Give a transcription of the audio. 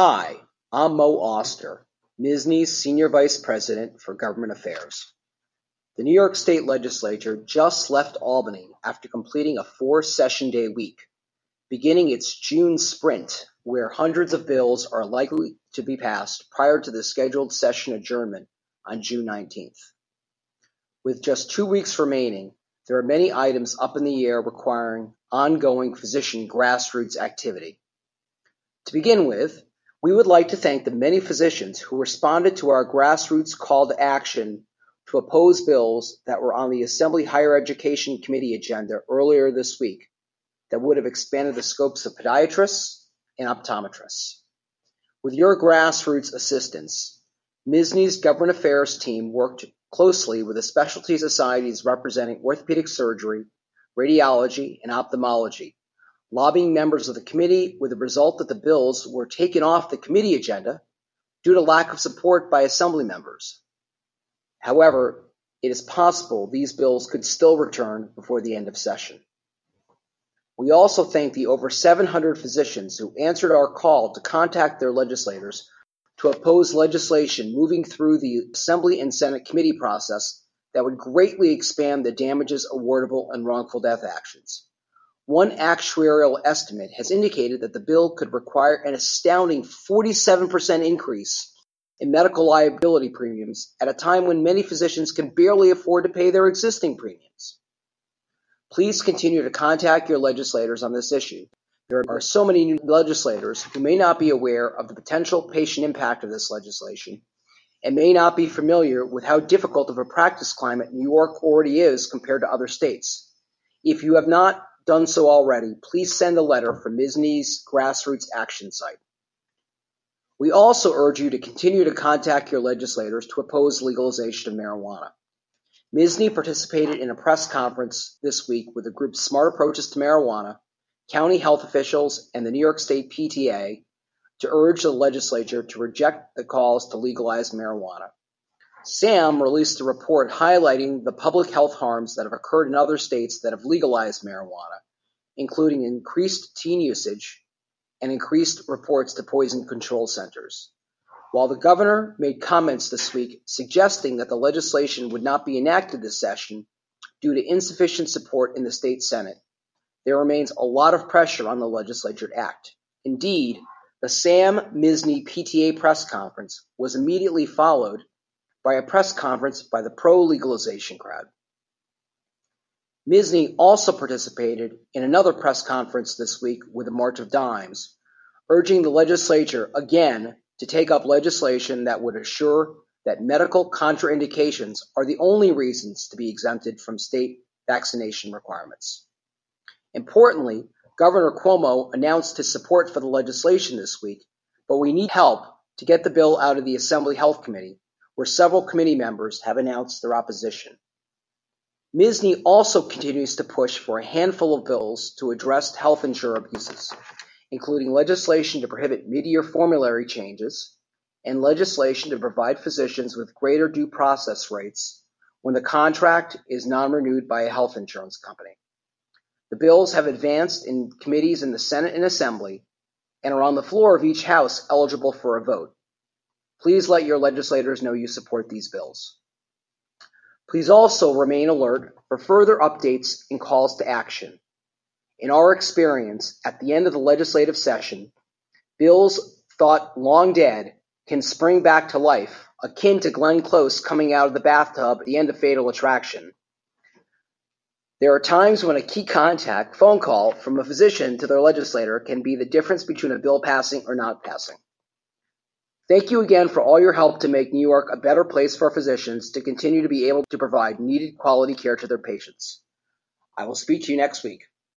Hi, I'm Moe Auster, MSSNY's Senior Vice President for Government Affairs. The New York State Legislature just left Albany after completing a four-session day week, beginning its June sprint, where hundreds of bills are likely to be passed prior to the scheduled session adjournment on June 19th. With just two weeks remaining, there are many items up in the air requiring ongoing physician grassroots activity. To begin with, we would like to thank the many physicians who responded to our grassroots call to action to oppose bills that were on the Assembly Higher Education Committee agenda earlier this week that would have expanded the scopes of podiatrists and optometrists. With your grassroots assistance, MSSNY's government affairs team worked closely with the specialty societies representing orthopedic surgery, radiology, and ophthalmology, lobbying members of the committee with the result that the bills were taken off the committee agenda due to lack of support by assembly members. However, it is possible these bills could still return before the end of session. We also thank the over 700 physicians who answered our call to contact their legislators to oppose legislation moving through the Assembly and Senate committee process that would greatly expand the damages awardable in wrongful death actions. One actuarial estimate has indicated that the bill could require an astounding 47% increase in medical liability premiums at a time when many physicians can barely afford to pay their existing premiums. Please continue to contact your legislators on this issue. There are so many new legislators who may not be aware of the potential patient impact of this legislation and may not be familiar with how difficult of a practice climate New York already is compared to other states. If you have not done so already, please send a letter from MSSNY's Grassroots Action site. We also urge you to continue to contact your legislators to oppose legalization of marijuana. MSSNY participated in a press conference this week with the group Smart Approaches to Marijuana, county health officials, and the New York State PTA to urge the legislature to reject the calls to legalize marijuana. SAM released a report highlighting the public health harms that have occurred in other states that have legalized marijuana, including increased teen usage, and increased reports to poison control centers. While the governor made comments this week suggesting that the legislation would not be enacted this session due to insufficient support in the state Senate, there remains a lot of pressure on the legislature to act. Indeed, the SAM MSSNY PTA press conference was immediately followed by a press conference by the pro legalization crowd. MSSNY also participated in another press conference this week with the March of Dimes, urging the legislature again to take up legislation that would assure that medical contraindications are the only reasons to be exempted from state vaccination requirements. Importantly, Governor Cuomo announced his support for the legislation this week, but we need help to get the bill out of the Assembly Health Committee, where several committee members have announced their opposition. MSSNY also continues to push for a handful of bills to address health insurer abuses, including legislation to prohibit mid-year formulary changes and legislation to provide physicians with greater due process rights when the contract is non-renewed by a health insurance company. The bills have advanced in committees in the Senate and Assembly and are on the floor of each House eligible for a vote. Please let your legislators know you support these bills. Please also remain alert for further updates and calls to action. In our experience, at the end of the legislative session, bills thought long dead can spring back to life, akin to Glenn Close coming out of the bathtub at the end of Fatal Attraction. There are times when a key contact phone call from a physician to their legislator can be the difference between a bill passing or not passing. Thank you again for all your help to make New York a better place for physicians to continue to be able to provide needed quality care to their patients. I will speak to you next week.